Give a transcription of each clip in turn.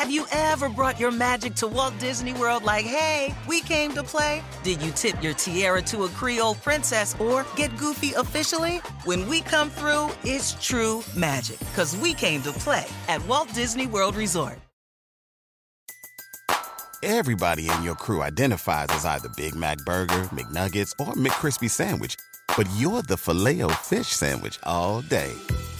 Have you ever brought your magic to Walt Disney World like, hey, we came to play? Did you tip your tiara to a Creole princess or get goofy officially? When we come through, it's true magic, because we came to play at Walt Disney World Resort. Everybody in your crew identifies as either Big Mac Burger, McNuggets, or McCrispy Sandwich, but you're the filet fish Sandwich all day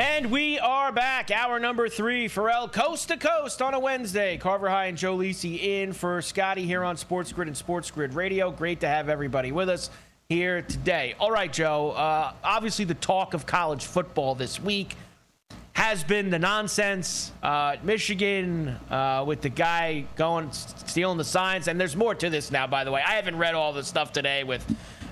And we are back. Hour number three, Ferrall, coast to coast on a Wednesday. Carver High and Joe Lisi in for Scotty here on Sports Grid and Sports Grid Radio. Great to have everybody with us here today. All right, Joe. Uh, obviously, the talk of college football this week has been the nonsense uh, Michigan uh, with the guy going stealing the signs, and there's more to this now. By the way, I haven't read all the stuff today with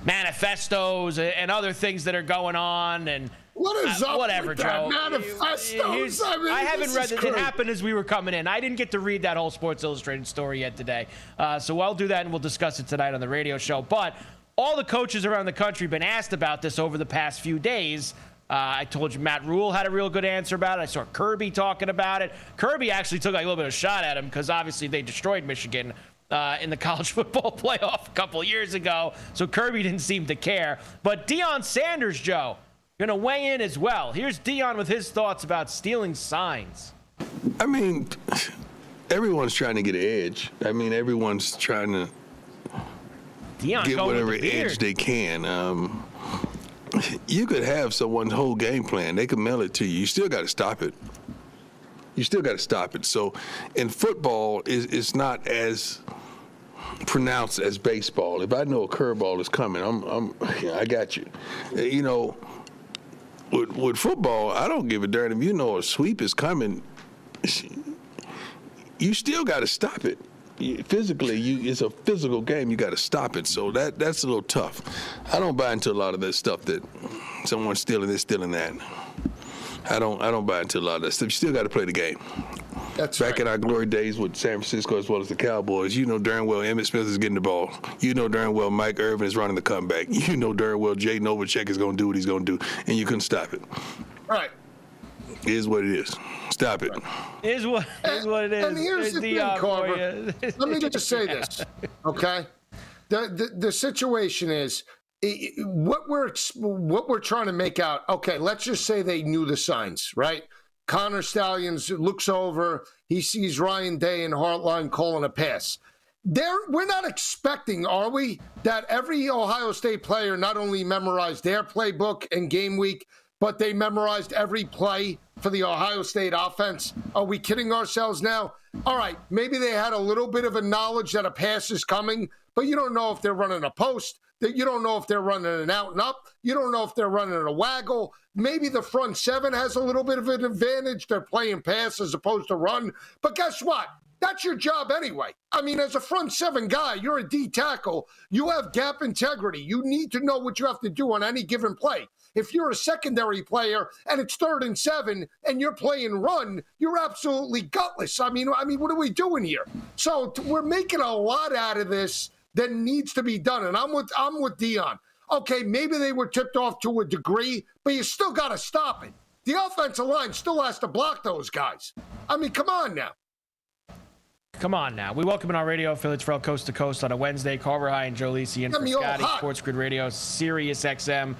manifestos and other things that are going on, and what is uh, up whatever, with Joe. that manifestos? I, mean, I haven't read it. it. Happened as we were coming in. I didn't get to read that whole Sports Illustrated story yet today, uh, so I'll do that and we'll discuss it tonight on the radio show. But all the coaches around the country have been asked about this over the past few days. Uh, I told you Matt Rhule had a real good answer about it. I saw Kirby talking about it. Kirby actually took like, a little bit of a shot at him because obviously they destroyed Michigan uh, in the college football playoff a couple years ago. So Kirby didn't seem to care. But Deion Sanders, Joe, going to weigh in as well. Here's Deion with his thoughts about stealing signs. I mean, everyone's trying to get an edge. I mean, everyone's trying to Deion get whatever the edge they can. Um, you could have someone's whole game plan. They could mail it to you. You still got to stop it. You still got to stop it. So, in football, it's, it's not as pronounced as baseball. If I know a curveball is coming, I'm, I'm, I got you. Eh, you know, with, with football, I don't give a darn if you know a sweep is coming. You still got to stop it. Physically, you it's a physical game. You got to stop it. So that that's a little tough. I don't buy into a lot of that stuff that someone's stealing this, stealing that. I don't I don't buy into a lot of that stuff. You still got to play the game. That's Back right. in our glory days with San Francisco as well as the Cowboys, you know darn well Emmitt Smith is getting the ball. You know darn well Mike Irvin is running the comeback. You know darn well Jay Novacek is going to do what he's going to do, and you couldn't stop it. right. It is what it is. Stop it. Is what is what it is. And here's the thing, Carver. Let me just say this, okay? The the, the situation is i- i- what we're what we're trying to make out. Okay, let's just say they knew the signs, right? Connor Stalions looks over, he sees Ryan Day and Hartline calling a pass. There, we're not expecting, are we, that every Ohio State player not only memorized their playbook and game week, but they memorized every play for the Ohio State offense? Are we kidding ourselves now? All right, maybe they had a little bit of a knowledge that a pass is coming, but you don't know if they're running a post. That you don't know if they're running an out and up. You don't know if they're running a waggle. Maybe the front seven has a little bit of an advantage. They're playing pass as opposed to run. But guess what? That's your job anyway. I mean, as a front seven guy, you're a D tackle. You have gap integrity. You need to know what you have to do on any given play. If you're a secondary player and it's third and seven and you're playing run, you're absolutely gutless. I mean, I mean, what are we doing here? So t- we're making a lot out of this that needs to be done. And I'm with I'm with Deion. Okay, maybe they were tipped off to a degree, but you still got to stop it. The offensive line still has to block those guys. I mean, come on now. Come on now. We welcome in our radio affiliates for El Coast to Coast on a Wednesday. Carver High and Joe Lisi in for Scotty. Sports Grid Radio, Sirius XM,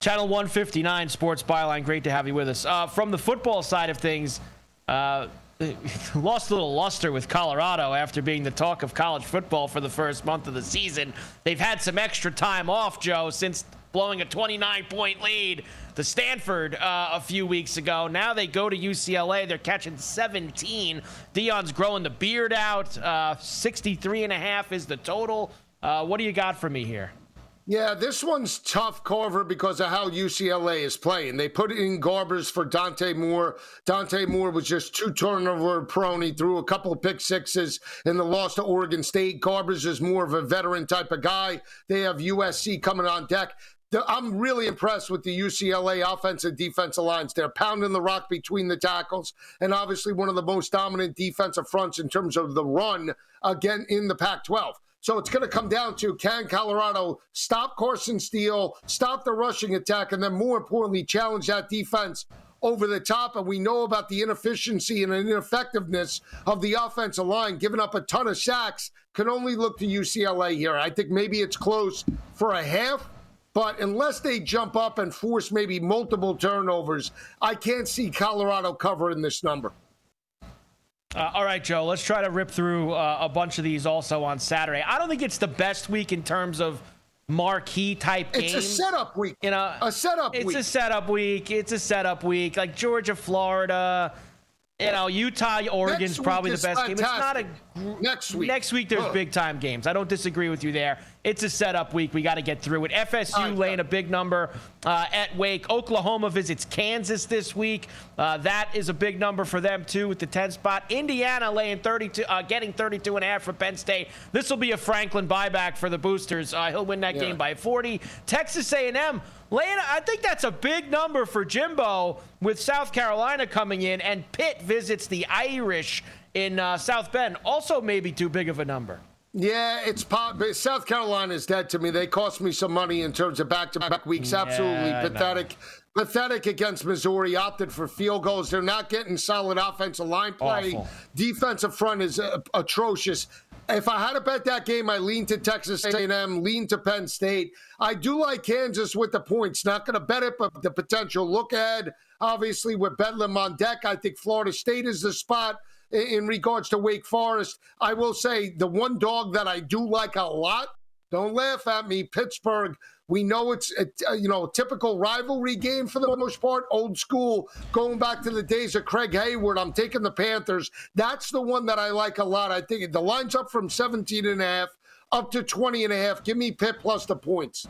Channel 159, Sports Byline. Great to have you with us. Uh, from the football side of things, uh, lost a little luster with Colorado after being the talk of college football for the first month of the season. They've had some extra time off, Joe, since blowing a 29 point lead to Stanford uh, a few weeks ago. Now they go to UCLA. They're catching 17. Deion's growing the beard out. Uh, 63 and a half is the total. Uh, what do you got for me here? Yeah, this one's tough, Carver, because of how UCLA is playing. They put in Garbers for Dante Moore. Dante Moore was just two turnover prone. He threw a couple pick sixes in the loss to Oregon State. Garbers is more of a veteran type of guy. They have USC coming on deck. I'm really impressed with the UCLA offensive and defensive lines. They're pounding the rock between the tackles, and obviously one of the most dominant defensive fronts in terms of the run again in the Pac 12. So it's going to come down to can Colorado stop Carson Steele, stop the rushing attack, and then more importantly, challenge that defense over the top. And we know about the inefficiency and ineffectiveness of the offensive line, giving up a ton of sacks. Can only look to UCLA here. I think maybe it's close for a half. But unless they jump up and force maybe multiple turnovers, I can't see Colorado covering this number. Uh, all right, Joe, let's try to rip through uh, a bunch of these also on Saturday. I don't think it's the best week in terms of marquee type games. It's a setup week. You know, a setup week. it's week. a setup week. It's a setup week. Like Georgia, Florida, you know, Utah, Oregon's Next probably the best game. It's not a fantastic. Next week. Next week there's big time games. I don't disagree with you there. It's a setup week. We got to get through it. FSU right, laying a big number uh, at Wake. Oklahoma visits Kansas this week. Uh, that is a big number for them too with the 10 spot. Indiana laying 32, uh, getting 32 and a half for Penn State. This will be a Franklin buyback for the boosters. Uh, he'll win that Yeah. game by 40. Texas A&M laying. I think that's a big number for Jimbo with South Carolina coming in and Pitt visits the Irish in uh, South Bend. Also maybe too big of a number. Yeah, it's pop. South Carolina is dead to me. They cost me some money in terms of back-to-back weeks. Absolutely Yeah, pathetic. Pathetic against Missouri. Opted for field goals. They're not getting solid offensive line play. Awful. Defensive front is uh, atrocious. If I had to bet that game, I lean to Texas A&M, lean to Penn State. I do like Kansas with the points. Not going to bet it, but the potential look ahead. Obviously, with Bedlam on deck, I think Florida State is the spot in, regards to Wake Forest. I will say the one dog that I do like a lot. Don't laugh at me, Pittsburgh. We know it's a, you know a typical rivalry game for the most part, old school, going back to the days of Craig Heyward. I'm taking the Panthers. That's the one that I like a lot. I think the line's up from 17 and a half up to 20 and a half. Give me Pitt plus the points.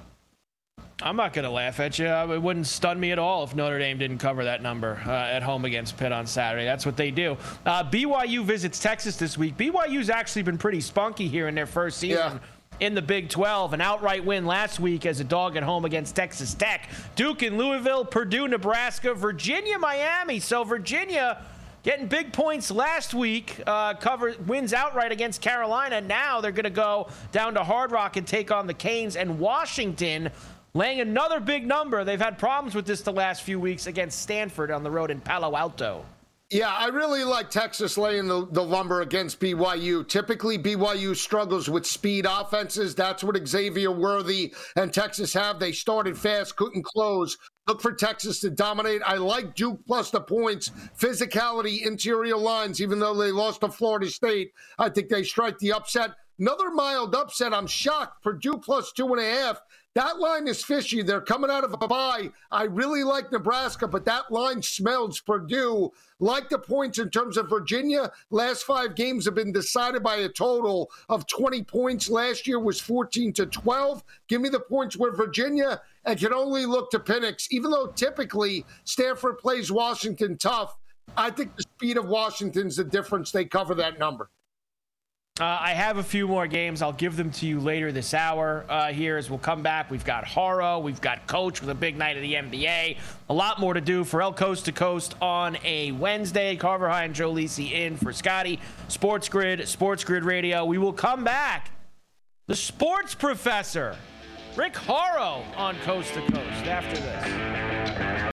I'm not going to laugh at you. It wouldn't stun me at all if Notre Dame didn't cover that number uh, at home against Pitt on Saturday. That's what they do. Uh, BYU visits Texas this week. BYU's actually been pretty spunky here in their first season. Yeah. In the Big 12, an outright win last week as a dog at home against Texas Tech. Duke and Louisville, Purdue, Nebraska, Virginia, Miami. So Virginia getting big points last week. Uh, cover wins outright against Carolina. Now they're going to go down to Hard Rock and take on the Canes and Washington laying another big number. They've had problems with this the last few weeks against Stanford on the road in Palo Alto. Yeah, I really like Texas laying the, the lumber against BYU. Typically, BYU struggles with speed offenses. That's what Xavier Worthy and Texas have. They started fast, couldn't close. Look for Texas to dominate. I like Duke plus the points, physicality, interior lines, even though they lost to Florida State. I think they strike the upset. Another mild upset. I'm shocked. Purdue plus two and a half. That line is fishy. They're coming out of a bye. I really like Nebraska, but that line smells Purdue. Like the points in terms of Virginia, last five games have been decided by a total of 20 points. Last year was 14 to 12. Give me the points where Virginia and can only look to Penix, Even though typically Stanford plays Washington tough, I think the speed of Washington's the difference. They cover that number. Uh, I have a few more games. I'll give them to you later this hour. Uh, here as we'll come back. We've got Horrow. We've got Coach with a big night of the NBA. A lot more to do for El Coast to Coast on a Wednesday. Carver High and Joe Lisi in for Scotty. Sports Grid, Sports Grid Radio. We will come back. The sports professor, Rick Horrow, on Coast to Coast after this.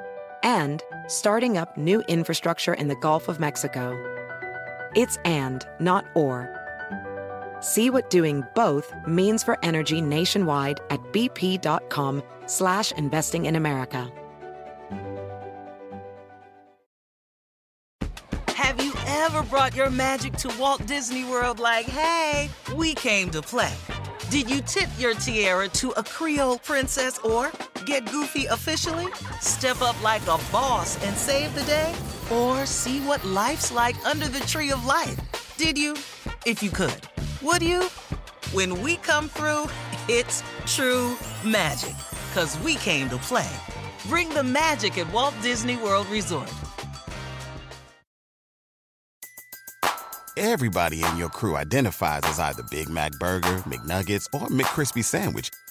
and starting up new infrastructure in the Gulf of Mexico. It's and, not or. See what doing both means for energy nationwide at bp.com slash investing in America. Have you ever brought your magic to Walt Disney World like, hey, we came to play? Did you tip your tiara to a Creole princess or get goofy officially? Step up like a boss and save the day? Or see what life's like under the tree of life? Did you? If you could. Would you? When we come through, it's true magic. Cause we came to play. Bring the magic at Walt Disney World Resort. Everybody in your crew identifies as either Big Mac Burger, McNuggets, or McCrispy Sandwich.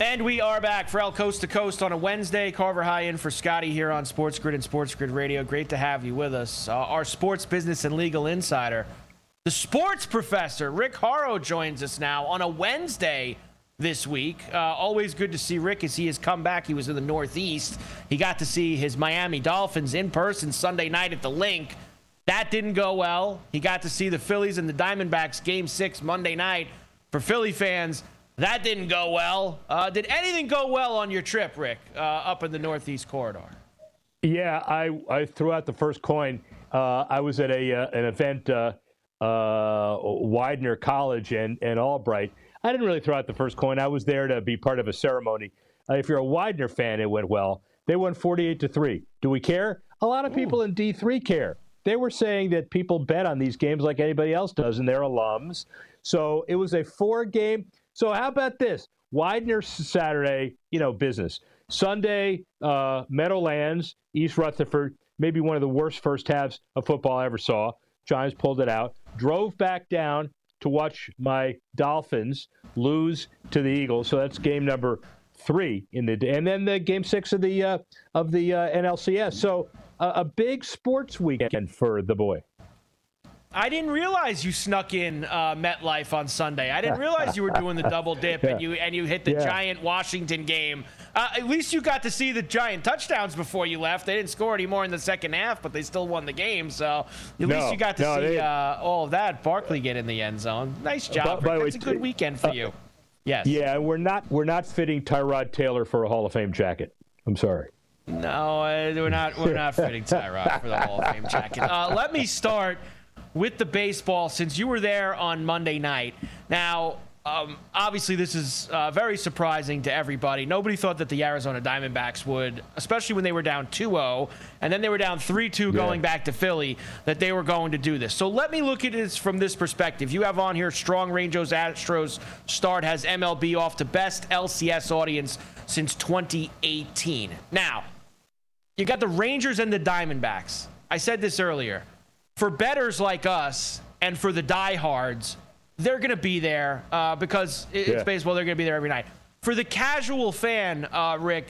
And we are back for El Coast to Coast on a Wednesday. Carver High in for Scotty here on Sports Grid and Sports Grid Radio. Great to have you with us. Uh, our sports business and legal insider, the sports professor, Rick Horrow, joins us now on a Wednesday this week. Uh, always good to see Rick as he has come back. He was in the Northeast. He got to see his Miami Dolphins in person Sunday night at the Linc. That didn't go well. He got to see the Phillies and the Diamondbacks game six Monday night. For Philly fans, that didn't go well. Uh, did anything go well on your trip, Rick, uh, up in the Northeast corridor? Yeah, I, I threw out the first coin. Uh, I was at a uh, an event, uh, uh, Widener College and, and Albright. I didn't really throw out the first coin. I was there to be part of a ceremony. if you're a Widener fan, it went well. They won 48 to 3. Do we care? A lot of people Ooh. in D3 care. They were saying that people bet on these games like anybody else does, and they're alums. So it was a four game. So how about this? Widener Saturday, you know, business. Sunday, uh, Meadowlands, East Rutherford, maybe one of the worst first halves of football I ever saw. Giants pulled it out. Drove back down to watch my Dolphins lose to the Eagles. So that's game number three in the and then the game six of the uh, of the uh, NLCS. So uh, a big sports weekend for the boy. I didn't realize you snuck in uh, MetLife on Sunday. I didn't realize you were doing the double dip yeah. and you and you hit the yeah. giant Washington game. Uh, at least you got to see the giant touchdowns before you left. They didn't score any more in the second half, but they still won the game. So at no, least you got to no, see uh, all of that. Barkley get in the end zone. Nice job. By, by That's way, a good weekend for uh, you. Yes. Yeah, we're not we're not fitting Tyrod Taylor for a Hall of Fame jacket. I'm sorry. No, uh, we're not. We're not fitting Tyrod for the Hall of Fame jacket. Uh, let me start with the baseball since you were there on Monday night. Now, um, obviously, this is uh, very surprising to everybody. Nobody thought that the Arizona Diamondbacks would, especially when they were down 2 0, and then they were down 3 2 going back to Philly, that they were going to do this. So let me look at this from this perspective. You have on here Strong Rangers Astros start has MLB off to best LCS audience since 2018. Now, you got the Rangers and the Diamondbacks. I said this earlier for betters like us and for the diehards, they're going to be there uh, because it's yeah. baseball. They're going to be there every night. For the casual fan, uh, Rick,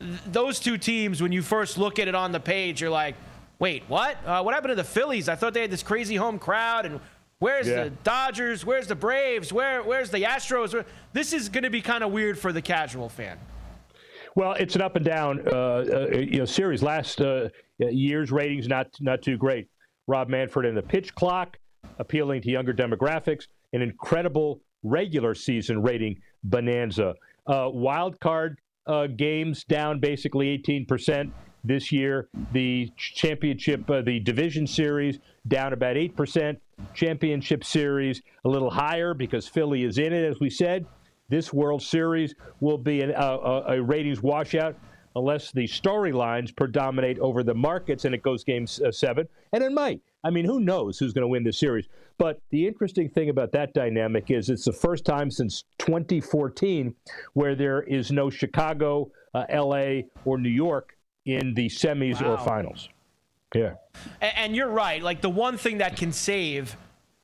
th- those two teams, when you first look at it on the page, you're like, wait, what? Uh, what happened to the Phillies? I thought they had this crazy home crowd. And where's yeah. the Dodgers? Where's the Braves? Where, where's the Astros? This is going to be kind of weird for the casual fan. Well, it's an up and down uh, uh, you know series. Last uh, year's ratings not not too great. Rob Manfred and the pitch clock, appealing to younger demographics, an incredible regular season rating bonanza. Uh, wild card uh, games down basically 18% this year. The championship, uh, the division series down about 8%. Championship series a little higher because Philly is in it, as we said. This World Series will be an, uh, a ratings washout unless the storylines predominate over the markets and it goes game uh, seven. And it might. I mean, who knows who's going to win this series? But the interesting thing about that dynamic is it's the first time since 2014 where there is no Chicago, uh, LA, or New York in the semis Wow. or finals. Yeah. And, and you're right. Like the one thing that can save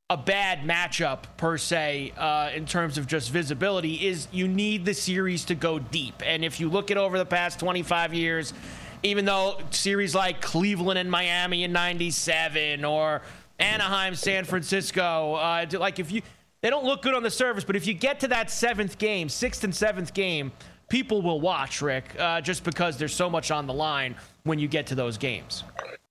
a bad matchup per se uh, in terms of just visibility is you need the series to go deep. And if you look at over the past 25 years, even though series like Cleveland and Miami in '97 or Anaheim, San Francisco, uh, like if you they don't look good on the surface, but if you get to that seventh game, sixth and seventh game, people will watch Rick uh, just because there's so much on the line when you get to those games.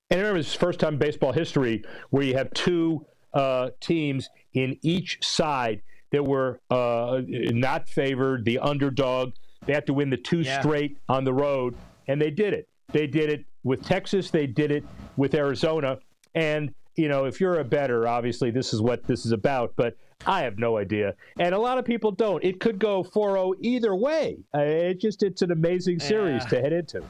And remember it's first time baseball history where you have two uh, teams in each side that were uh, not favored, the underdog. They had to win the two Yeah. straight on the road, and they did it. They did it with Texas. They did it with Arizona. And you know, if you're a better, obviously this is what this is about. But I have no idea, and a lot of people don't. It could go 4-0 either way. Uh, it just it's an amazing series Yeah. to head into.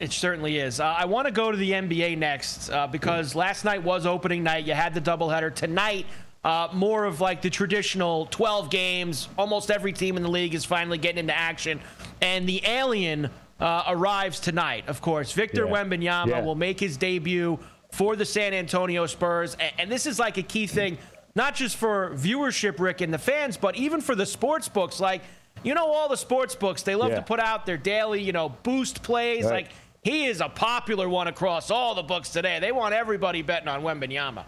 It certainly is. Uh, I want to go to the NBA next uh, because last night was opening night. You had the doubleheader. Tonight, uh, more of like the traditional 12 games. Almost every team in the league is finally getting into action. And the alien uh, arrives tonight, of course. Victor Yeah. Wembanyama Yeah. will make his debut for the San Antonio Spurs. A- And, this is like a key thing, not just for viewership, Rick, and the fans, but even for the sports books. Like, you know, all the sports books, they love Yeah. to put out their daily, you know, boost plays. Right. Like, he is a popular one across all the books today. They want everybody betting on Wembanyama.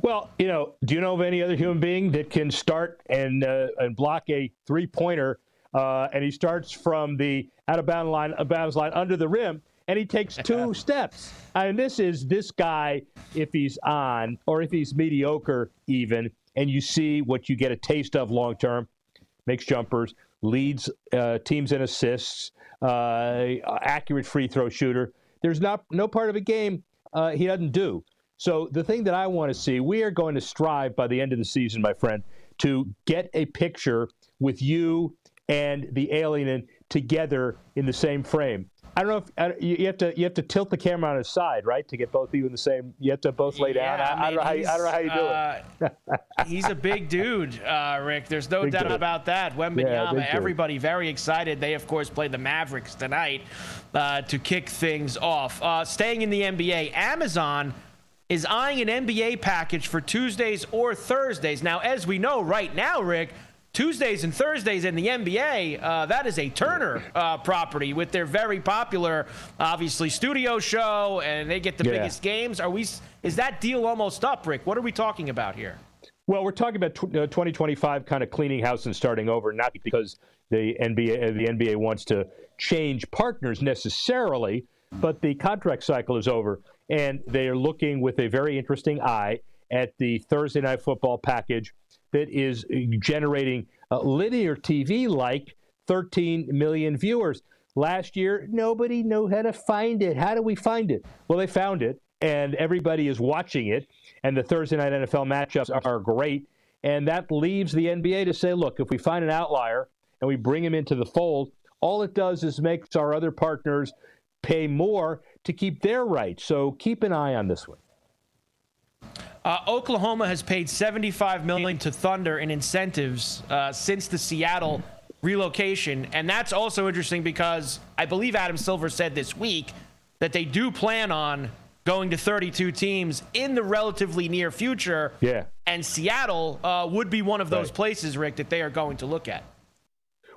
Well, you know, do you know of any other human being that can start and uh, and block a three pointer, uh, and he starts from the out of bounds line, out of bounds line under the rim, and he takes two steps. I mean, this is this guy if he's on or if he's mediocre even, and you see what you get a taste of long term, makes jumpers, leads uh, teams in assists, uh, accurate free throw shooter. There's not no part of a game uh, he doesn't do. So the thing that I want to see, we are going to strive by the end of the season, my friend, to get a picture with you and the alien together in the same frame. I don't know if I, you have to you have to tilt the camera on his side, right, to get both of you in the same. You have to both lay down. Yeah, I, I, don't know how you, I don't know how you do it. uh, he's a big dude, uh, Rick. There's no Big doubt dude. about that. Yeah, Wembanyama, dude. everybody very excited. They, of course, play the Mavericks tonight uh, to kick things off. Uh, staying in the NBA, Amazon is eyeing an NBA package for Tuesdays or Thursdays. Now, as we know right now, Rick, Tuesdays and Thursdays in the NBA, uh, that is a Turner uh, property with their very popular, obviously, studio show, and they get the Yeah. biggest games. Are we? Is that deal almost up, Rick? What are we talking about here? Well, we're talking about uh, 2025 kind of cleaning house and starting over, not because the NBA uh, the NBA wants to change partners necessarily, but the contract cycle is over, and they are looking with a very interesting eye at the Thursday night football package that is uh, generating uh, linear TV like 13 million viewers. Last year, nobody knew how to find it. How do we find it? Well, they found it, and everybody is watching it. And the Thursday night NFL matchups are, are great. And that leaves the NBA to say, look, if we find an outlier and we bring him into the fold, all it does is makes our other partners pay more to keep their rights. So keep an eye on this one. Uh, Oklahoma has paid 75 million to Thunder in incentives uh, since the Seattle relocation, and that's also interesting because I believe Adam Silver said this week that they do plan on going to 32 teams in the relatively near future. Yeah. And Seattle uh, would be one of those Right. places, Rick, that they are going to look at.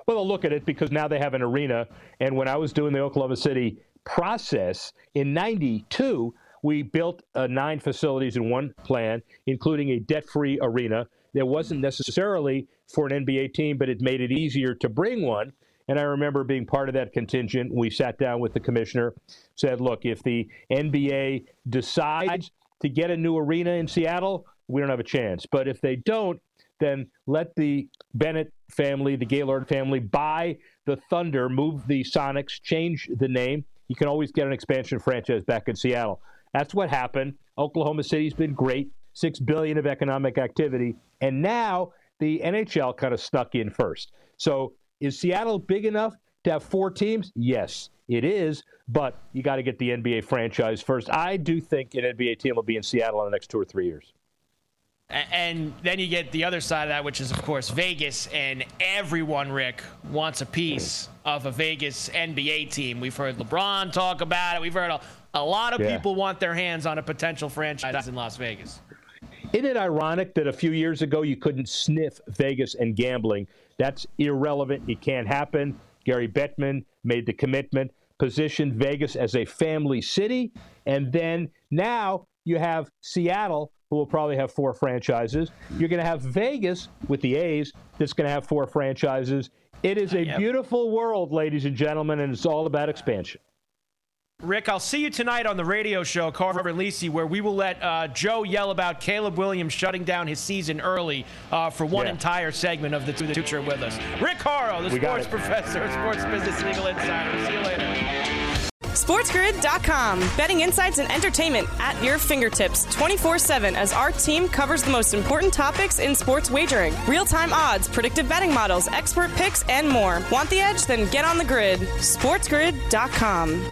Well, they'll look at it because now they have an arena. And when I was doing the Oklahoma City process in 92, we built uh, nine facilities in one plan, including a debt free arena. That wasn't necessarily for an NBA team, but it made it easier to bring one. And I remember being part of that contingent. We sat down with the commissioner, said, look, if the NBA decides to get a new arena in Seattle, we don't have a chance. But if they don't, then let the Bennett family, the Gaylord family, buy the Thunder, move the Sonics, change the name. You can always get an expansion franchise back in Seattle. That's what happened. Oklahoma City's been great, six billion of economic activity, and now the NHL kind of snuck in first. So is Seattle big enough to have four teams? Yes, it is, but you got to get the NBA franchise first. I do think an NBA team will be in Seattle in the next two or three years. And then you get the other side of that, which is, of course, Vegas, and everyone, Rick, wants a piece of a Vegas NBA team. We've heard LeBron talk about it. We've heard a, a lot of Yeah. people want their hands on a potential franchise in Las Vegas. Isn't it ironic that a few years ago you couldn't sniff Vegas and gambling? That's irrelevant. It can't happen. Gary Bettman made the commitment, positioned Vegas as a family city, and then now you have Seattle, who will probably have four franchises. You're going to have Vegas with the A's, that's going to have four franchises. It is a beautiful world, ladies and gentlemen, and it's all about expansion. Rick, I'll see you tonight on the radio show, Carver and Lisi, where we will let uh, Joe yell about Caleb Williams shutting down his season early uh, for one Yeah. entire segment of the To the Future with us. Rick Horrow, the We sports it. professor, sports business legal insider. See you later. SportsGrid.com. Betting insights and entertainment at your fingertips 24 7 as our team covers the most important topics in sports wagering real time odds, predictive betting models, expert picks, and more. Want the edge? Then get on the grid. SportsGrid.com.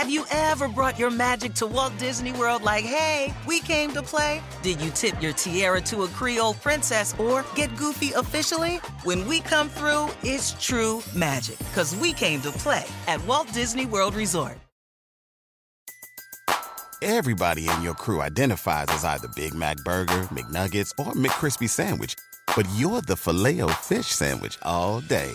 Have you ever brought your magic to Walt Disney World like, hey, we came to play? Did you tip your tiara to a Creole princess or get goofy officially? When we come through, it's true magic because we came to play at Walt Disney World Resort. Everybody in your crew identifies as either Big Mac Burger, McNuggets, or McCrispy Sandwich. But you're the filet fish Sandwich all day.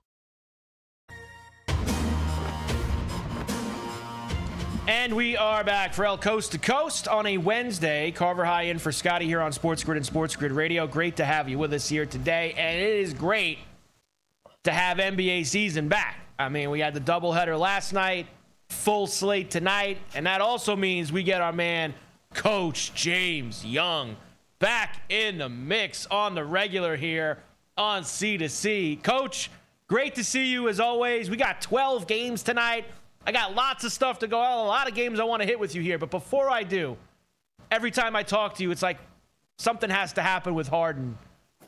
And we are back for El Coast to Coast on a Wednesday. Carver High in for Scotty here on Sports Grid and Sports Grid Radio. Great to have you with us here today. And it is great to have NBA season back. I mean, we had the doubleheader last night, full slate tonight, and that also means we get our man, Coach James Young, back in the mix on the regular here on C to C. Coach, great to see you as always. We got 12 games tonight. I got lots of stuff to go. A lot of games I want to hit with you here, but before I do, every time I talk to you, it's like something has to happen with Harden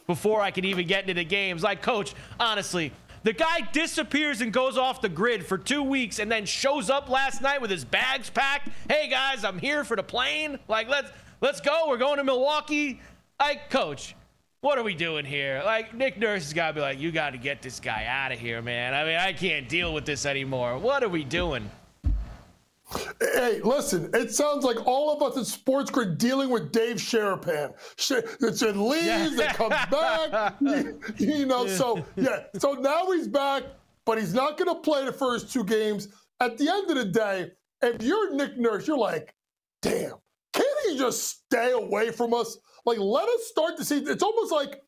before I can even get into the games. Like, coach, honestly, the guy disappears and goes off the grid for two weeks and then shows up last night with his bags packed. Hey guys, I'm here for the plane. Like, let's let's go. We're going to Milwaukee. Like, coach, what are we doing here? Like, Nick Nurse has got to be like, you got to get this guy out of here, man. I mean, I can't deal with this anymore. What are we doing? Hey, listen, it sounds like all of us at Sports Grid dealing with Dave Sherapan. Sh- It said leaves, it comes back. You, you know, so yeah. So now he's back, but he's not going to play the first two games. At the end of the day, if you're Nick Nurse, you're like, damn, he just stay away from us? Like, let us start to see. It's almost like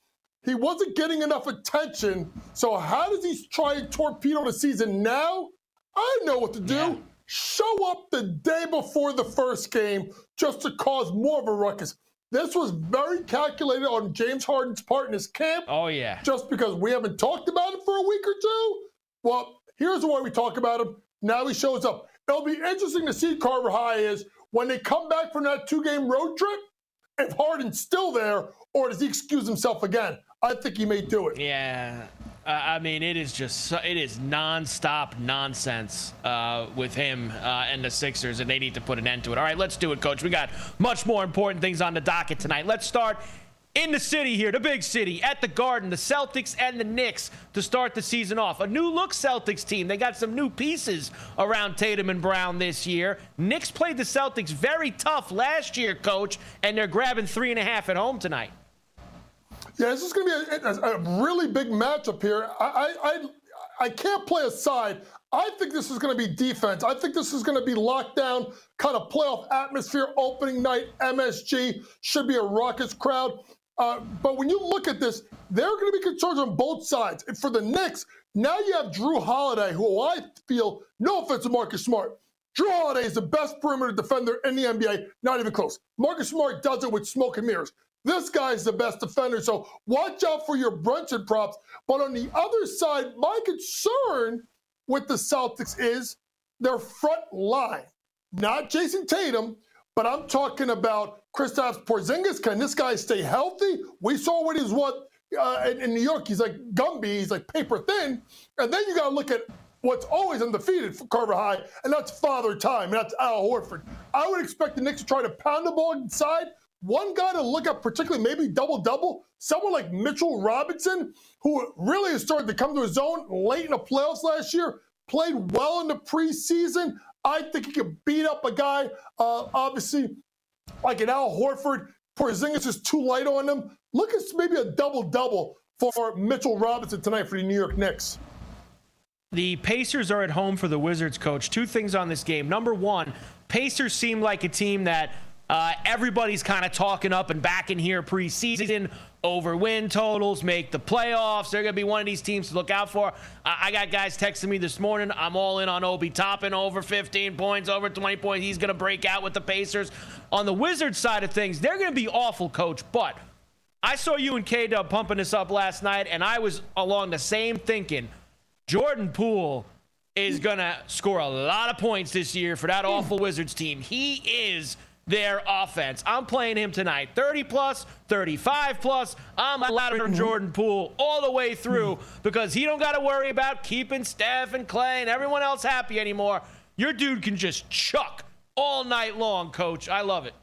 he wasn't getting enough attention. So how does he try and torpedo the season now? I know what to do. Yeah. Show up the day before the first game just to cause more of a ruckus. This was very calculated on James Harden's part in his camp. Oh, yeah. Just because we haven't talked about it for a week or two. Well, here's why we talk about him. Now he shows up. It'll be interesting to see Carver High is when they come back from that two-game road trip. If Harden's still there, or does he excuse himself again? I think he may do it. Yeah. I mean, it is just so, it is nonstop nonsense uh, with him uh, and the Sixers, and they need to put an end to it. All right, let's do it, Coach. We got much more important things on the docket tonight. Let's start in the city here, the big city, at the Garden, the Celtics and the Knicks to start the season off. A new look Celtics team. They got some new pieces around Tatum and Brown this year. Knicks played the Celtics very tough last year, Coach, and they're grabbing three and a half at home tonight. Yeah, this is going to be a, a, really big matchup here. I, I, I, I can't play aside. I think this is going to be defense. I think this is going to be lockdown, kind of playoff atmosphere, opening night, MSG. Should be a raucous crowd. Uh, but when you look at this, there are going to be concerns on both sides. And for the Knicks, now you have Jrue Holiday, who I feel, no offense to Marcus Smart, Jrue Holiday is the best perimeter defender in the NBA, not even close. Marcus Smart does it with smoke and mirrors. This guy's the best defender, so watch out for your Brunson props. But on the other side, my concern with the Celtics is their front line. Not Jayson Tatum, but I'm talking about Kristaps Porzingis. Can this guy stay healthy? We saw what he's what uh, in, in New York. He's like Gumby. He's like paper thin. And then you got to look at what's always undefeated for Carver High, and that's Father Time, and that's Al Horford. I would expect the Knicks to try to pound the ball inside. One guy to look at, particularly maybe double double, someone like Mitchell Robinson, who really has started to come to his own late in the playoffs last year, played well in the preseason. I think he could beat up a guy, uh, obviously, like an Al Horford. Porzingis is too light on him. Look at maybe a double double for Mitchell Robinson tonight for the New York Knicks. The Pacers are at home for the Wizards coach. Two things on this game. Number one, Pacers seem like a team that uh, everybody's kind of talking up and back in here preseason over win totals, make the playoffs. They're going to be one of these teams to look out for. I, I got guys texting me this morning. I'm all in on Obi Toppin over 15 points, over 20 points. He's going to break out with the Pacers. On the Wizards side of things, they're going to be awful, coach. But I saw you and K Dub pumping this up last night, and I was along the same thinking. Jordan Poole is going to score a lot of points this year for that hmm. awful Wizards team. He is their offense. I'm playing him tonight. 30 plus, 35 plus. I'm a ladder mm-hmm. Jordan Poole all the way through because he don't got to worry about keeping Steph and Klay and everyone else happy anymore. Your dude can just chuck all night long, coach. I love it.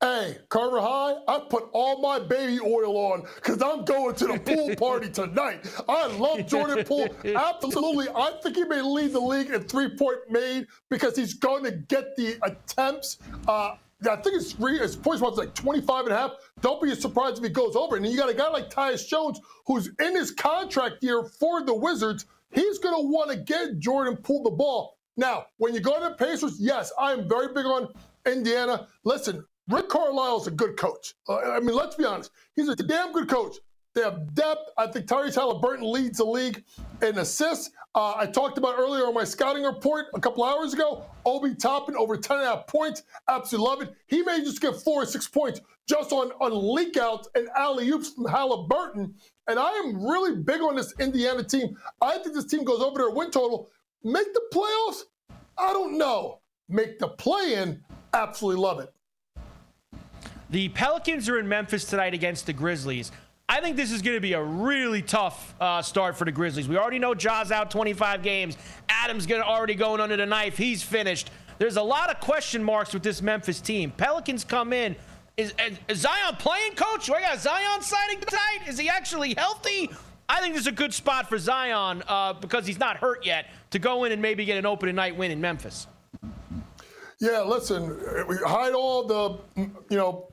Hey, Carver High, I put all my baby oil on because I'm going to the pool party tonight. I love Jordan Poole. Absolutely. I think he may lead the league in three point made because he's going to get the attempts. Uh, I think his, his points was like 25 and a half. Don't be surprised if he goes over. And you got a guy like Tyus Jones who's in his contract year for the Wizards. He's going to want to get Jordan Poole the ball. Now, when you go to the Pacers, yes, I am very big on Indiana. Listen, Rick Carlisle is a good coach. Uh, I mean, let's be honest. He's a damn good coach. They have depth. I think Tyrese Halliburton leads the league in assists. Uh, I talked about earlier on my scouting report a couple hours ago. Obi Toppin over 10 and a half points. Absolutely love it. He may just get four or six points just on, on leak outs and alley oops from Halliburton. And I am really big on this Indiana team. I think this team goes over their win total. Make the playoffs? I don't know. Make the play in? Absolutely love it. The Pelicans are in Memphis tonight against the Grizzlies. I think this is going to be a really tough uh, start for the Grizzlies. We already know Ja's out 25 games. Adams going already going under the knife. He's finished. There's a lot of question marks with this Memphis team. Pelicans come in. Is, is Zion playing, coach? I got Zion signing tonight. Is he actually healthy? I think this is a good spot for Zion uh, because he's not hurt yet to go in and maybe get an opening night win in Memphis. Yeah, listen, we hide all the, you know,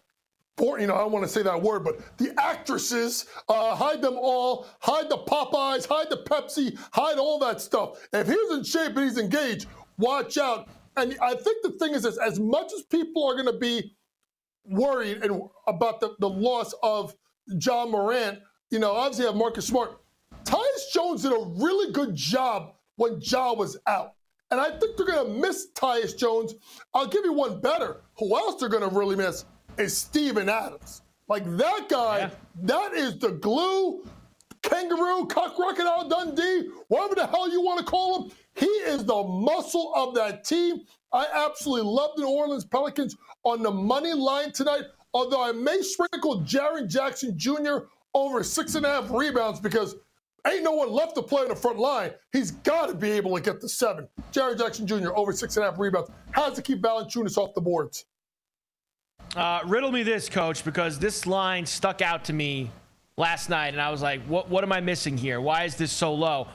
you know, I don't want to say that word, but the actresses, uh, hide them all, hide the Popeyes, hide the Pepsi, hide all that stuff. If he's in shape and he's engaged, watch out. And I think the thing is this, as much as people are going to be worried and about the, the loss of John Morant, you know, obviously have Marcus Smart. Tyus Jones did a really good job when Ja was out. And I think they're going to miss Tyus Jones. I'll give you one better. Who else they're going to really miss? Is Steven Adams. Like that guy, yeah. that is the glue, kangaroo, cock crocodile Dundee, whatever the hell you want to call him. He is the muscle of that team. I absolutely love the New Orleans Pelicans on the money line tonight. Although I may sprinkle Jaren Jackson Jr. over six and a half rebounds because ain't no one left to play in the front line. He's got to be able to get the seven. Jaren Jackson Jr. over six and a half rebounds has to keep Valanciunas off the boards. Uh, riddle me this, coach, because this line stuck out to me last night, and I was like, what, what am I missing here? Why is this so low?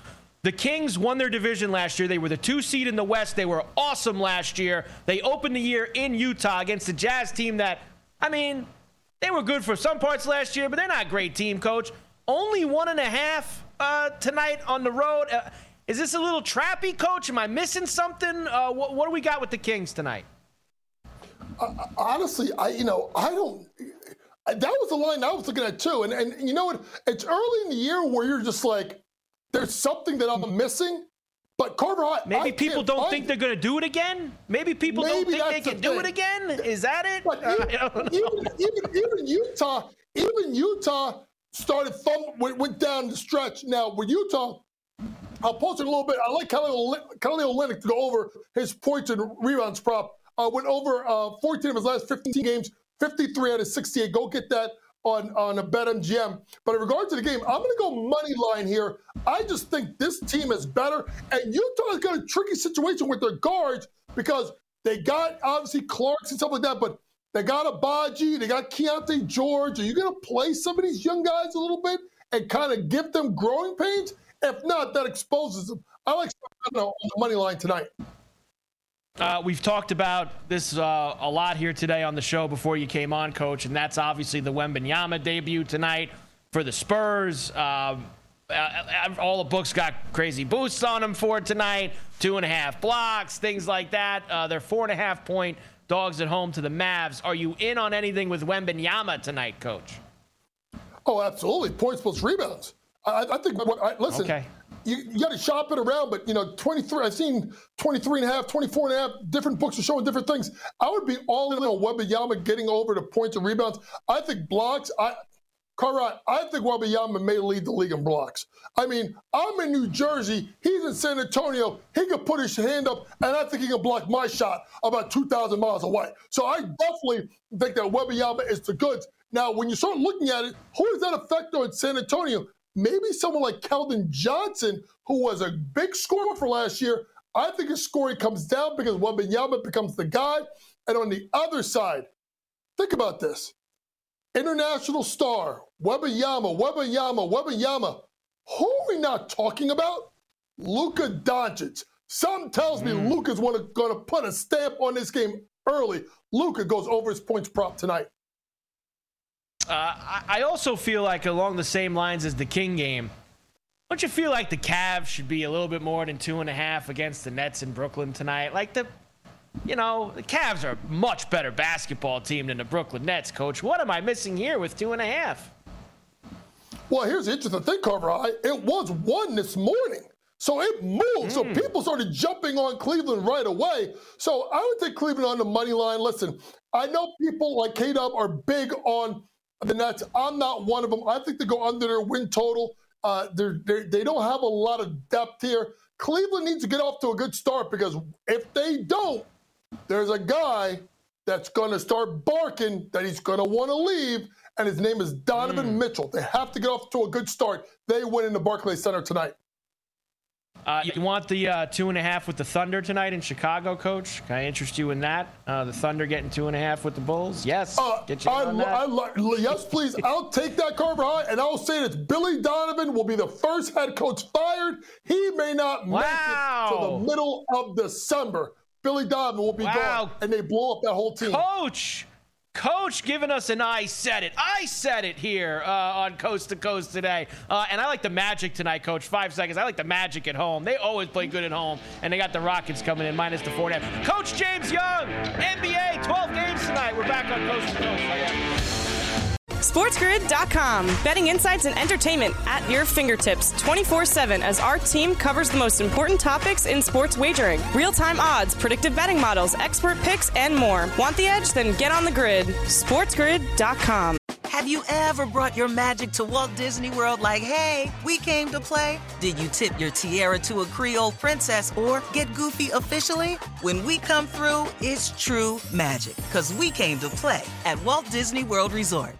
The Kings won their division last year. They were the two seed in the West. They were awesome last year. They opened the year in Utah against the Jazz team that, I mean, they were good for some parts last year, but they're not a great team, coach. Only one and a half uh, tonight on the road. Uh, is this a little trappy, coach? Am I missing something? Uh, what, what, do we got with the Kings tonight? Honestly, I you know I don't. That was the line I was looking at too, and and you know what? It's early in the year where you're just like, there's something that I'm missing. But Carver, I, maybe I people don't think they're going to do it again. Maybe people maybe don't think they can the do it again. Is that it? Even, even, even, even, Utah, even Utah started thumb went, went, down the stretch. Now with Utah, I'll post it a little bit. I like Kelly, Kelly Olynyk to go over his points and rebounds prop. Uh, went over uh, 14 of his last 15 games, 53 out of 68. Go get that on on a BetMGM. But in regard to the game, I'm going to go money line here. I just think this team is better, and Utah has got a tricky situation with their guards because they got obviously Clarkson and stuff like that, but they got Agbaji, they got Keyonte George. Are you going to play some of these young guys a little bit and kind of give them growing pains? If not, that exposes them. I like on the money line tonight. Uh, we've talked about this uh, a lot here today on the show before you came on, Coach, and that's obviously the Wembanyama debut tonight for the Spurs. Um, uh, uh, all the books got crazy boosts on them for tonight. Two and a half blocks, things like that. Uh, they're four and a half point dogs at home to the Mavs. Are you in on anything with Wembanyama tonight, Coach? Oh, absolutely. Points plus rebounds. I, I think. What, I, listen, okay you, you got to shop it around, but you know, 23, I've seen 23 and a half, 24 and a half, different books are showing different things. I would be all in on Wembanyama getting over the points and rebounds. I think blocks, I, Carrot, I think Wembanyama may lead the league in blocks. I mean, I'm in New Jersey. He's in San Antonio. He can put his hand up, and I think he can block my shot about 2,000 miles away. So I definitely think that Wembanyama is the goods. Now, when you start looking at it, who does that affect on San Antonio? Maybe someone like Keldon Johnson, who was a big scorer for last year, I think his scoring comes down because Wembanyama becomes the guy. And on the other side, think about this. International star, Wembanyama, Wembanyama, Wembanyama. Who are we not talking about? Luka Doncic. Some tells me mm. Luka's going to put a stamp on this game early. Luka goes over his points prop tonight. Uh, I also feel like along the same lines as the King game. Don't you feel like the Cavs should be a little bit more than two and a half against the Nets in Brooklyn tonight? Like the, you know, the Cavs are a much better basketball team than the Brooklyn Nets, Coach. What am I missing here with two and a half? Well, here's the interesting thing, Carver. It was one this morning. So it moved. Mm. So hmm. people started jumping on Cleveland right away. So I would take Cleveland on the money line. Listen, I know people like K Dub are big on the Nets. I'm not one of them. I think they go under their win total. Uh, they're, they're, they do not have a lot of depth here. Cleveland needs to get off to a good start because if they don't, there's a guy that's going to start barking that he's going to want to leave, and his name is Donovan mm. Mitchell. They have to get off to a good start. They win in the Barclays Center tonight. Uh, you want the uh, two and a half with the Thunder tonight in Chicago, Coach? Can I interest you in that? Uh, the Thunder getting two and a half with the Bulls? Yes. Uh, Get you I, on that. I, yes, please. I'll take that, Carver High, and I'll say that Billy Donovan will be the first head coach fired. He may not wow. make it to the middle of December. Billy Donovan will be wow. gone, and they blow up that whole team. Coach. Coach giving us an I said it. I said it here uh, on Coast to Coast today. Uh, and I like the Magic tonight, Coach. Five seconds. I like the Magic at home. They always play good at home. And they got the Rockets coming in minus the four and a half. Coach James Young, NBA, 12 games tonight. We're back on Coast to Coast. SportsGrid.com. Betting insights and entertainment at your fingertips 24 7 as our team covers the most important topics in sports wagering real time odds, predictive betting models, expert picks, and more. Want the edge? Then get on the grid. SportsGrid.com. Have you ever brought your magic to Walt Disney World like, hey, we came to play? Did you tip your tiara to a Creole princess or get goofy officially? When we come through, it's true magic because we came to play at Walt Disney World Resort.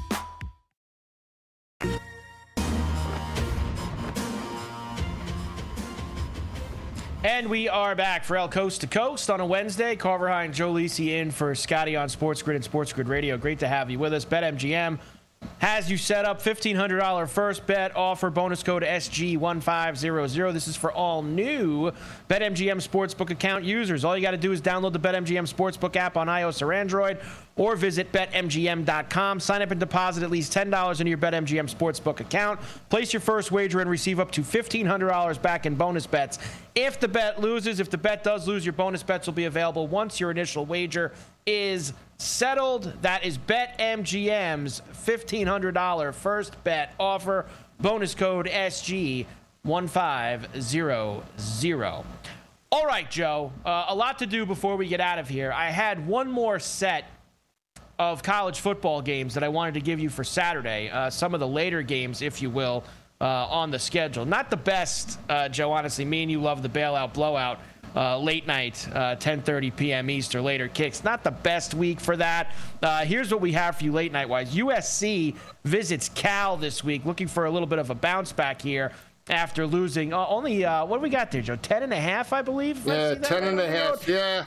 And we are back for El Coast to Coast on a Wednesday. Carver High and Joe Lisi in for Scotty on Sports Grid and Sports Grid Radio. Great to have you with us. BetMGM has you set up $1,500 first bet offer bonus code SG1500. This is for all new BetMGM Sportsbook account users. All you got to do is download the BetMGM Sportsbook app on iOS or Android or visit betmgm.com. Sign up and deposit at least $10 into your BetMGM Sportsbook account. Place your first wager and receive up to $1,500 back in bonus bets. If the bet loses, if the bet does lose, your bonus bets will be available once your initial wager is settled. That is BetMGM's $1,500 first bet offer. Bonus code SG1500. All right, Joe. Uh, a lot to do before we get out of here. I had one more set of college football games that I wanted to give you for Saturday. Uh, some of the later games, if you will, uh, on the schedule. Not the best, uh, Joe. Honestly, me and you love the bailout blowout. Uh, late night, 10:30 uh, p.m. Eastern, later kicks. Not the best week for that. Uh, here's what we have for you late night wise. USC visits Cal this week, looking for a little bit of a bounce back here after losing uh, only uh, what do we got there joe 10 and a half i believe yeah 10 and a half yeah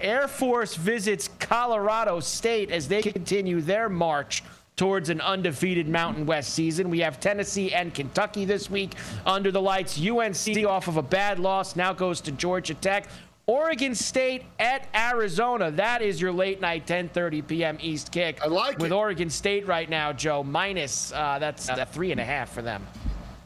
air force visits colorado state as they continue their march towards an undefeated Mountain West season. We have Tennessee and Kentucky this week under the lights. UNC off of a bad loss now goes to Georgia Tech. Oregon State at Arizona. That is your late night 10:30 p.m. East kick. I like with it. Oregon State right now, Joe minus. Uh, that's uh, three and a half for them.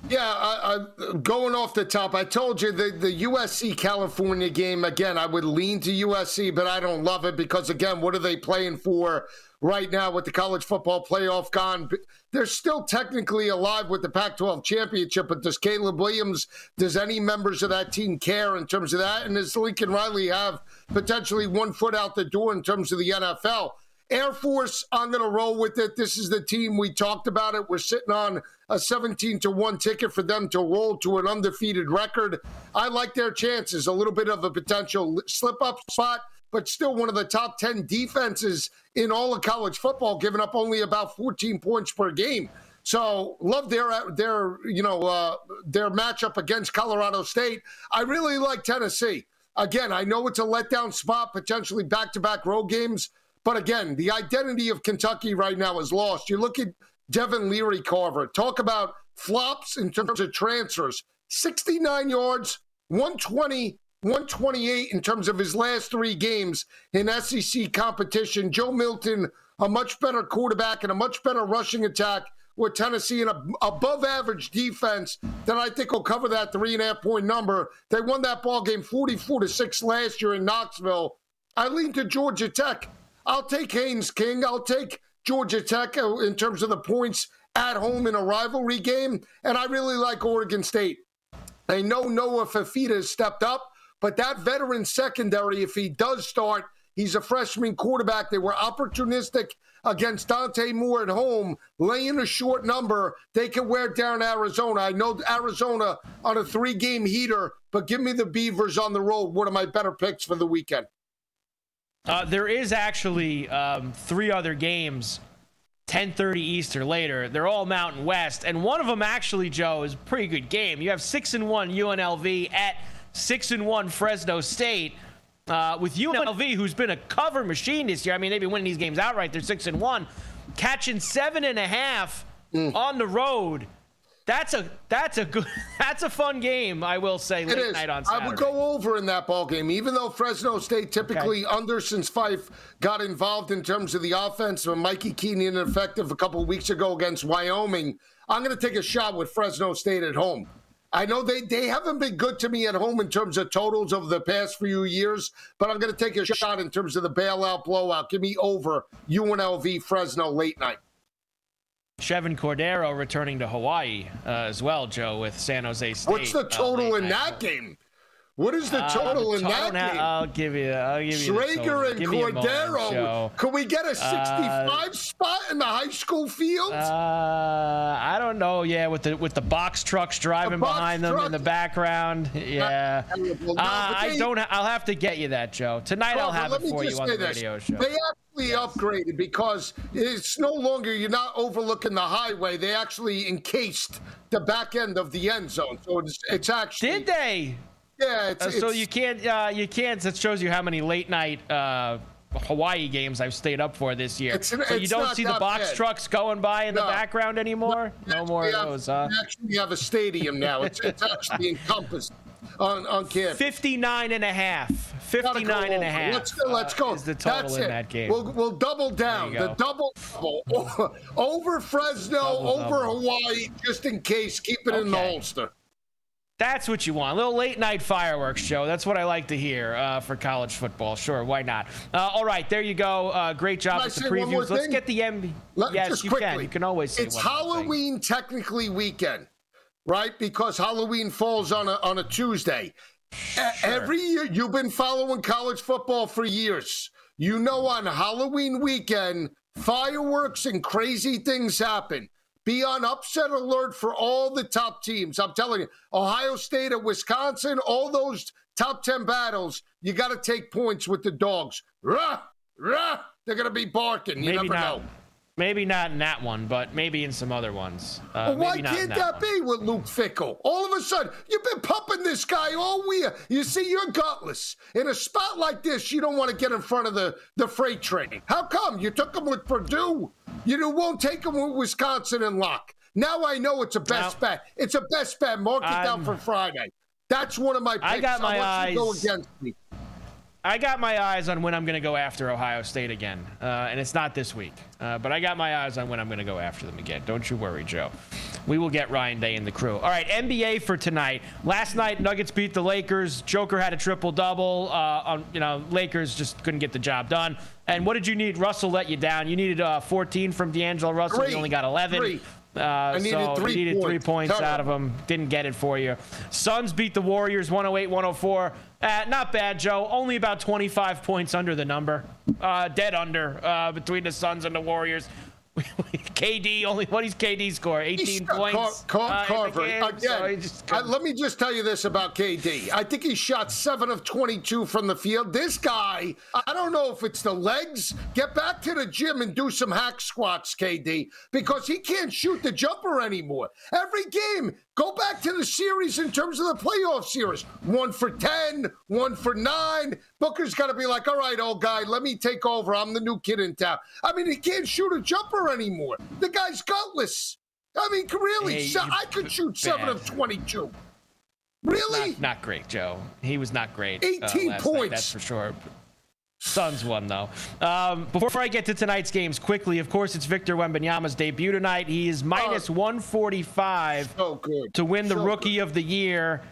Yeah, I, I, going off the top, I told you the, the USC California game, again, I would lean to USC, but I don't love it because, again, what are they playing for right now with the college football playoff gone. They're still technically alive with the Pac 12 championship, but does Caleb Williams, does any members of that team care in terms of that? And does Lincoln Riley have potentially one foot out the door in terms of the NFL? Air Force, I'm going to roll with it. This is the team we talked about it. We're sitting on a 17 to 1 ticket for them to roll to an undefeated record. I like their chances. A little bit of a potential slip up spot but still one of the top 10 defenses in all of college football, giving up only about 14 points per game. So love their their you know uh, their matchup against Colorado State. I really like Tennessee. Again, I know it's a letdown spot, potentially back to back road games, but again, the identity of Kentucky right now is lost. You look at Devin Leary Carver. Talk about flops in terms of transfers. 69 yards, 120 128 in terms of his last three games in SEC competition. Joe Milton, a much better quarterback and a much better rushing attack with Tennessee and a above average defense that I think will cover that three and a half point number. They won that ball game 44 to 6 last year in Knoxville. I lean to Georgia Tech. I'll take Haynes King. I'll take Georgia Tech uh, in terms of the points at home in a rivalry game. And I really like Oregon State. I know Noah Fifita has stepped up. But that veteran secondary, if he does start, he's a freshman quarterback. They were opportunistic against Dante Moore at home, laying a short number. They can wear down Arizona. I know Arizona on a three game heater, but give me the Beavers on the road. One of my better picks for the weekend. Uh, there is actually um, three other games 10:30 East or later. They're all Mountain West, and one of them actually, Joe, is a pretty good game. You have six and one UNLV at six and one Fresno State. Uh, with UNLV, who's been a cover machine this year. I mean, they've been winning these games outright. They're six and one, catching seven and a half mm. on the road. That's a that's a good that's a fun game. I will say late night on Saturday. I would go over in that ball game, even though Fresno State typically okay. under since Fife got involved in terms of the offense. When Mikey Keenan effective a couple weeks ago against Wyoming, I'm going to take a shot with Fresno State at home. I know they, they haven't been good to me at home in terms of totals over the past few years, but I'm going to take a shot in terms of the bailout blowout. Give me over UNLV Fresno late night. Chevan Cordeiro returning to Hawaii uh, as well, Joe, with San Jose State. What's the uh, total late in that game? What is the Uh, total the in that now- game? I'll give you. I'll give you. Schrager and Give moment, Cordeiro. Could we get a 65 spot in the high school field? Uh, I don't know. Yeah, with the with the box trucks driving box behind them in the background. Yeah. No, uh, I don't. I'll have to get you that, Joe. Tonight I'll have it for you on the this. radio show. They actually upgraded because it's no longer you're not overlooking the highway. They actually encased the back end of the end zone, so it's it's actually Did they? Yeah. It's, Uh, so it's- you can't. Uh, you can't. That shows you how many late night. Uh, Hawaii games I've stayed up for this year. It's- so you don't see the box bad. trucks going by in the background anymore. we No more of have- those, huh? We actually have a stadium now. It's, it's actually encompassed on on campus. 59 and a half. Gotta go 59 and a half. Let's go. Let's uh, go. Is the total That's in it. that game. We'll, we'll double down. The double double over Fresno, Double, over double. Hawaii, just in case. Keep it in the Okay. holster. That's what you want. A little late night fireworks show. That's what I like to hear uh, for college football. Sure, why not? Uh, all right, there you go. Uh, great job Can with the say one more previews. Let's get the MB. Let- yes, just you quickly. can. You can always say it's one more thing. Halloween technically weekend, right? Because Halloween falls on a on a Tuesday. E- Every year, you've been following college football for years. You know, on Halloween weekend, fireworks and crazy things happen. Be on upset alert for all the top teams. I'm telling you, Ohio State and Wisconsin, all those top 10 battles, you got to take points with the dogs. Rah, rah, they're going to be barking. You Maybe never not. know. Maybe not in that one, but maybe in some other ones. Uh, Well, why can't that, that, be with Luke Fickell? All of a sudden, you've been pumping this guy all year. You see, you're gutless. In a spot like this, you don't want to get in front of the, the freight train. How come? You took him with Purdue. You won't take him with Wisconsin and Lock. Now I know it's a best Now- bet. It's a best bet. Mark it down for Friday. That's one of my picks. I got my want you to go eyes- against me. I got my eyes on when I'm going to go after Ohio State again, uh, and it's not this week. Uh, but I got my eyes on when I'm going to go after them again. Don't you worry, Joe. We will get Ryan Day and the crew. All right, NBA for tonight. Last night, Nuggets beat the Lakers. Joker had a triple double. Uh, on, you know, Lakers just couldn't get the job done. And what did you need? Russell let you down. You needed uh, 14 from D'Angelo Russell. Three. You only got 11. Three. Uh, needed so three needed three points. points Come out of them. Didn't get it for you. Suns beat the Warriors 108 104. Uh, not bad, Joe. Only about 25 points under the number. Uh, dead under uh, between the Suns and the Warriors. KD only what is KD score? 18 points. Car- Car- uh, Carver game, again. uh, couldn't- let me just tell you this about KD. I think he shot seven of twenty-two from the field. This guy, I don't know if it's the legs. Get back to the gym and do some hack squats, KD, because he can't shoot the jumper anymore. Every game, go back to the series in terms of the playoff series. One for 10, one for nine. Booker's got to be like, all right, old guy, let me take over. I'm the new kid in town. I mean, he can't shoot a jumper anymore. The guy's gutless. I mean, really, Hey, so I could shoot seven of 22. Really? not, not great, Joe. He was not great. uh, 18 last night, points. that's for sure. Suns won though. Um, before I get to tonight's games, quickly, of course, it's Victor Wembanyama's debut tonight. He is minus 145 Oh, good. to win the So Rookie of the Year.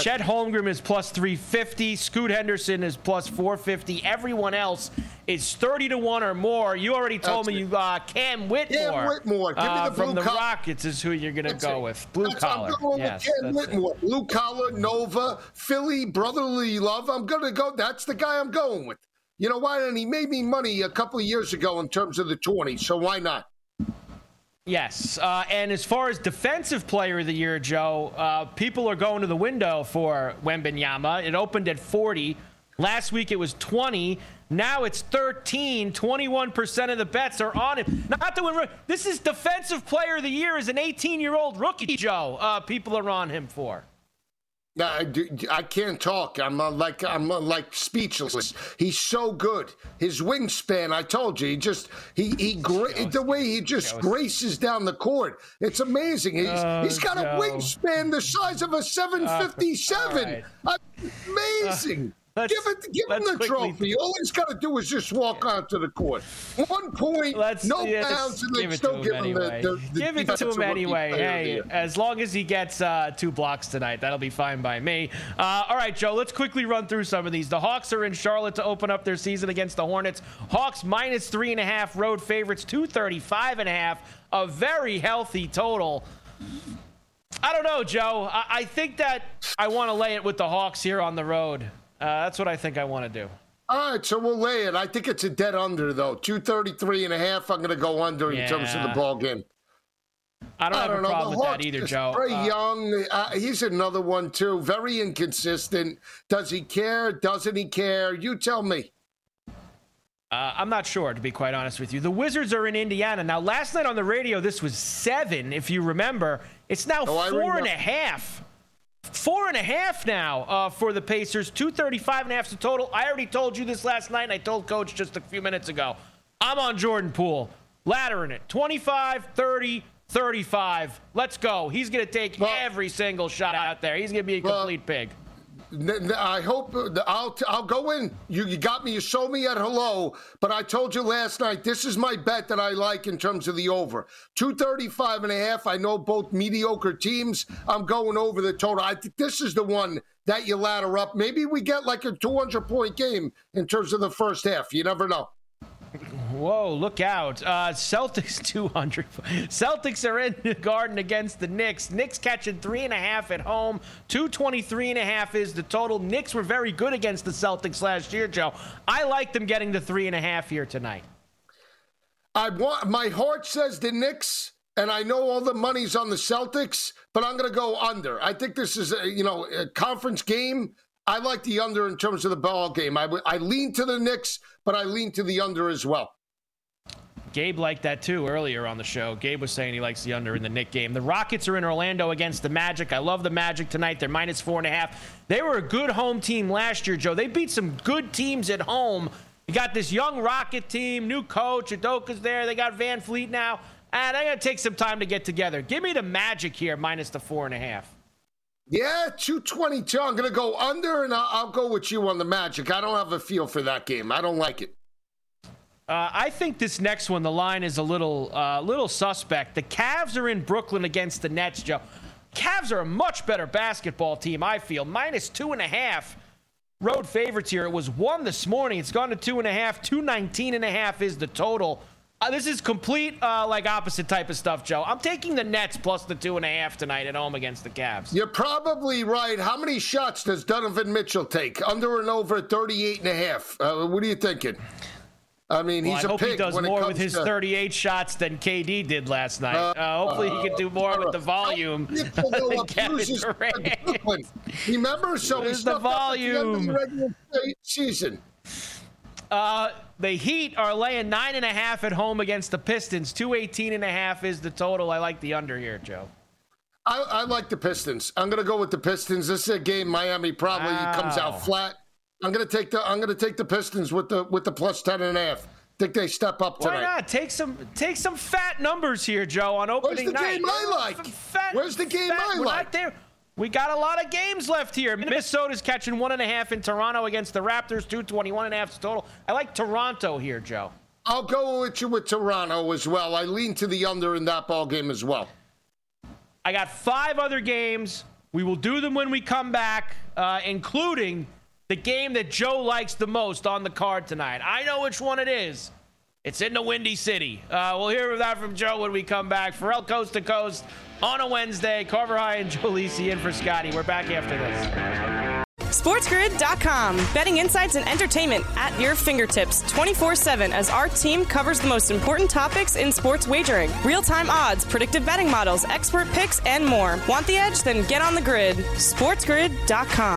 Chet Holmgren is plus 350. Scoot Henderson is plus 450. Everyone else is 30 to 1 or more. You already told That's me it. you uh, Cam Whitmore. Cam Whitmore. Give me uh, the from blue the collar. Rockets is who you're going to go it. with. Blue That's- collar. I'm going yes, with Cam it. Whitmore. Blue collar, Nova, Philly, brotherly love. I'm going to go. That's the guy I'm going with. You know why? And he made me money a couple of years ago in terms of the 20, so why not? Yes. Uh, and as far as defensive player of the year, Joe, uh, people are going to the window for Wembanyama. It opened at 40. Last week it was 20. Now it's 13. 21% of the bets are on him. Not to win. This is defensive player of the year as an 18 year old rookie, Joe. Uh, people are on him for. I, I can't talk. I'm uh, like I'm uh, like speechless. He's so good. His wingspan, I told you, he just he he gra- the way he just graces down the court. It's amazing. He's Oh, he's got a wingspan the size of a 757. right. Uh, amazing. give it, give him the trophy. All he's got to do is just walk onto the court. One point, let's, no yeah, bounds, and then still give him anyway. the, the, Give it to him anyway. Hey, as long as he gets uh, two blocks tonight, that'll be fine by me. Uh, all right, Joe, let's quickly run through some of these. The Hawks are in Charlotte to open up their season against the Hornets. Hawks minus three and a half road favorites, 235 and a half. A very healthy total. I don't know, Joe. I, I think that I want to lay it with the Hawks here on the road. Uh, that's what I think I want to do. All right, so we'll lay it. I think it's a dead under, though. 233 and a half. I'm going to go under yeah. in terms of the ball game. I don't, I don't have a problem with that either, Joe. Very uh, young. Uh, he's another one, too. Very inconsistent. Does he care? Doesn't he care? You tell me. Uh, I'm not sure, to be quite honest with you. The Wizards are in Indiana. Now, last night on the radio, this was seven, if you remember. It's now oh, four and a half. Four and a half now uh, for the Pacers. 235 and a half the total. I already told you this last night, and I told Coach just a few minutes ago. I'm on Jordan Poole. Laddering it. 25, 30, 35. Let's go. He's going to take well, every single shot out there. He's going to be a complete well, pig. I hope I'll I'll go in. You, you got me. You sold me at hello, but I told you last night this is my bet that I like in terms of the over 235 and a half. I know both mediocre teams. I'm going over the total. I think this is the one that you ladder up. Maybe we get like a 200 point game in terms of the first half. You never know. Whoa, look out. Uh, Celtics 200. Celtics are in the garden against the Knicks. Knicks catching three and a half at home. 223 and a half is the total. Knicks were very good against the Celtics last year, Joe. I like them getting the three and a half here tonight. I want my heart says the Knicks, and I know all the money's on the Celtics, but I'm going to go under. I think this is a, you know a conference game. I like the under in terms of the ball game. I, I lean to the Knicks, but I lean to the under as well. Gabe liked that too earlier on the show. Gabe was saying he likes the under in the Knick game. The Rockets are in Orlando against the Magic. I love the Magic tonight. They're minus four and a half. They were a good home team last year, Joe. They beat some good teams at home. You got this young Rocket team, new coach. Udoka's there. They got VanVleet now. And they're going to take some time to get together. Give me the Magic here, minus the four and a half. Yeah, 222. I'm going to go under, and I'll, I'll, go with you on the Magic. I don't have a feel for that game. I don't like it. Uh, I think this next one, the line is a little, uh, little suspect. The Cavs are in Brooklyn against the Nets, Joe. Cavs are a much better basketball team, I feel. Minus two and a half. Road favorites here. It was one this morning. It's gone to two and a half. 219 and a half is the total. Uh, this is complete, uh, like opposite type of stuff, Joe. I'm taking the Nets plus the two and a half tonight at home against the Cavs. You're probably right. How many shots does Donovan Mitchell take? Under and over 38 and a half. Uh, what are you thinking? I mean, well, he's I a hope he does more with his to... 38 shots than KD did last night. Uh, uh, hopefully, he can do more with the volume. Remember, so he's the volume. The regular season. Uh, the Heat are laying nine and a half at home against the Pistons. 218 and a half is the total. I like the under here, Joe. I, I like the Pistons. I'm going to go with the Pistons. This is a game Miami probably wow. comes out flat. I'm going to take the I'm to take the Pistons with the with the plus 10 and a half. Think they step up tonight? Why not take some take some fat numbers here, Joe, on opening Where's the night. game I like? Fat, Where's the game fat, I like? We got a lot of games left here. Minnesota's catching one and a half in Toronto against the Raptors, 221 and a half total. I like Toronto here, Joe. I'll go with you with Toronto as well. I lean to the under in that ball game as well. I got five other games. We will do them when we come back, uh, including the game that Joe likes the most on the card tonight. I know which one it is. It's in the Windy City. Uh, we'll hear that from Joe when we come back. Ferrall Coast to Coast on a Wednesday. Carver High and Joe Lisi in for Scotty. We're back after this. SportsGrid.com. Betting insights and entertainment at your fingertips 24 7 as our team covers the most important topics in sports wagering real time odds, predictive betting models, expert picks, and more. Want the edge? Then get on the grid. SportsGrid.com.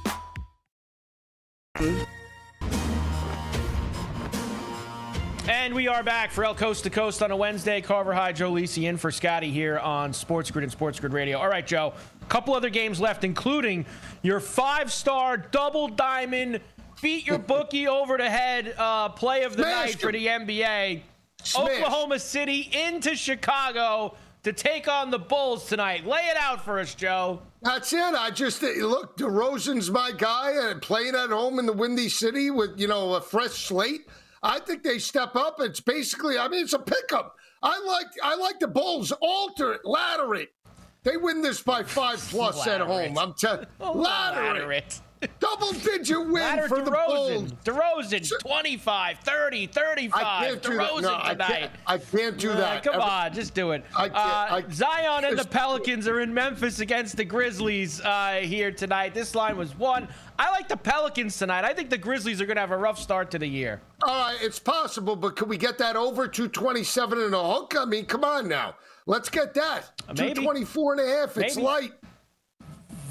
And we are back for El Coast to Coast on a Wednesday. Carver High, Joe Lisi in for Scotty here on Sports Grid and Sports Grid Radio. All right, Joe, a couple other games left, including your five star double diamond beat your bookie over the head uh, play of the Smashed night for the NBA. Smashed. Oklahoma City into Chicago to take on the Bulls tonight. Lay it out for us, Joe. That's it. I just look. DeRozan's my guy, and playing at home in the Windy City with you know a fresh slate. I think they step up. It's basically, I mean, it's a pickup. I like, I like the Bulls. Alter it, ladder it. They win this by five plus at home. I'm telling. ladder, oh, Ladder it. it. Double digit win Ladder for the Bulls. DeRozan. DeRozan, 25, 30, 35. I can't do that. DeRozan No, I tonight. can't, I can't do Uh, that. come Every- on, just do it. I Uh, I- Zion and the Pelicans are in Memphis against the Grizzlies uh, here tonight. This line was one. I like the Pelicans tonight. I think the Grizzlies are going to have a rough start to the year. All right, it's possible, but could we get that over 227 and a hook? I mean, come on now. Let's get that. Uh, maybe. 224 and a half. It's Maybe. light.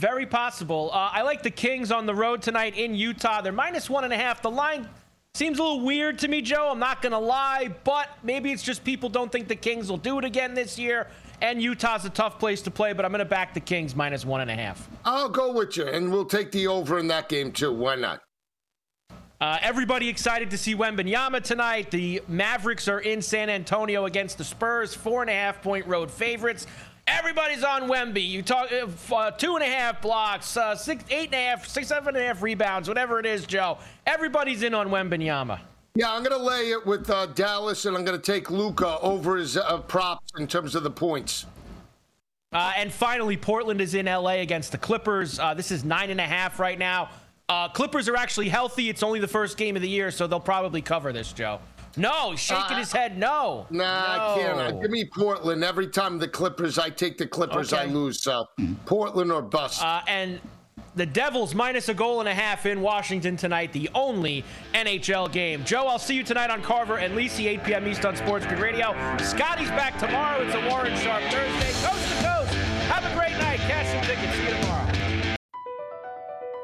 Very possible. Uh, I like the Kings on the road tonight in Utah. They're minus one and a half. The line seems a little weird to me, Joe. I'm not going to lie, but maybe it's just people don't think the Kings will do it again this year. And Utah's a tough place to play, but I'm going to back the Kings minus one and a half. I'll go with you, and we'll take the over in that game too. Why not? Uh, everybody excited to see Wembanyama tonight. The Mavericks are in San Antonio against the Spurs, four and a half point road favorites. Everybody's on Wemby. You talk uh, uh, two and a half blocks, uh, six, eight and a half, six, seven and a half rebounds, whatever it is, Joe. Everybody's in on Wembanyama. Yeah, I'm going to lay it with uh, Dallas, and I'm going to take Luka over his uh, props in terms of the points. Uh, and finally, Portland is in LA against the Clippers. Uh, this is nine and a half right now. Uh, Clippers are actually healthy. It's only the first game of the year, so they'll probably cover this, Joe. No, shaking Uh, his head. No. Nah, I can't. Give me Portland. Every time the Clippers, I take the Clippers, I lose. So Portland or bust. Uh, and the Devils minus a goal and a half in Washington tonight, the only NHL game. Joe, I'll see you tonight on Carver and Lisi, 8 p.m. East on Sports Grid Radio. Scotty's back tomorrow. It's a Warren Sharp Thursday. Coast to coast. Have a great night. Cash some tickets. See you tomorrow.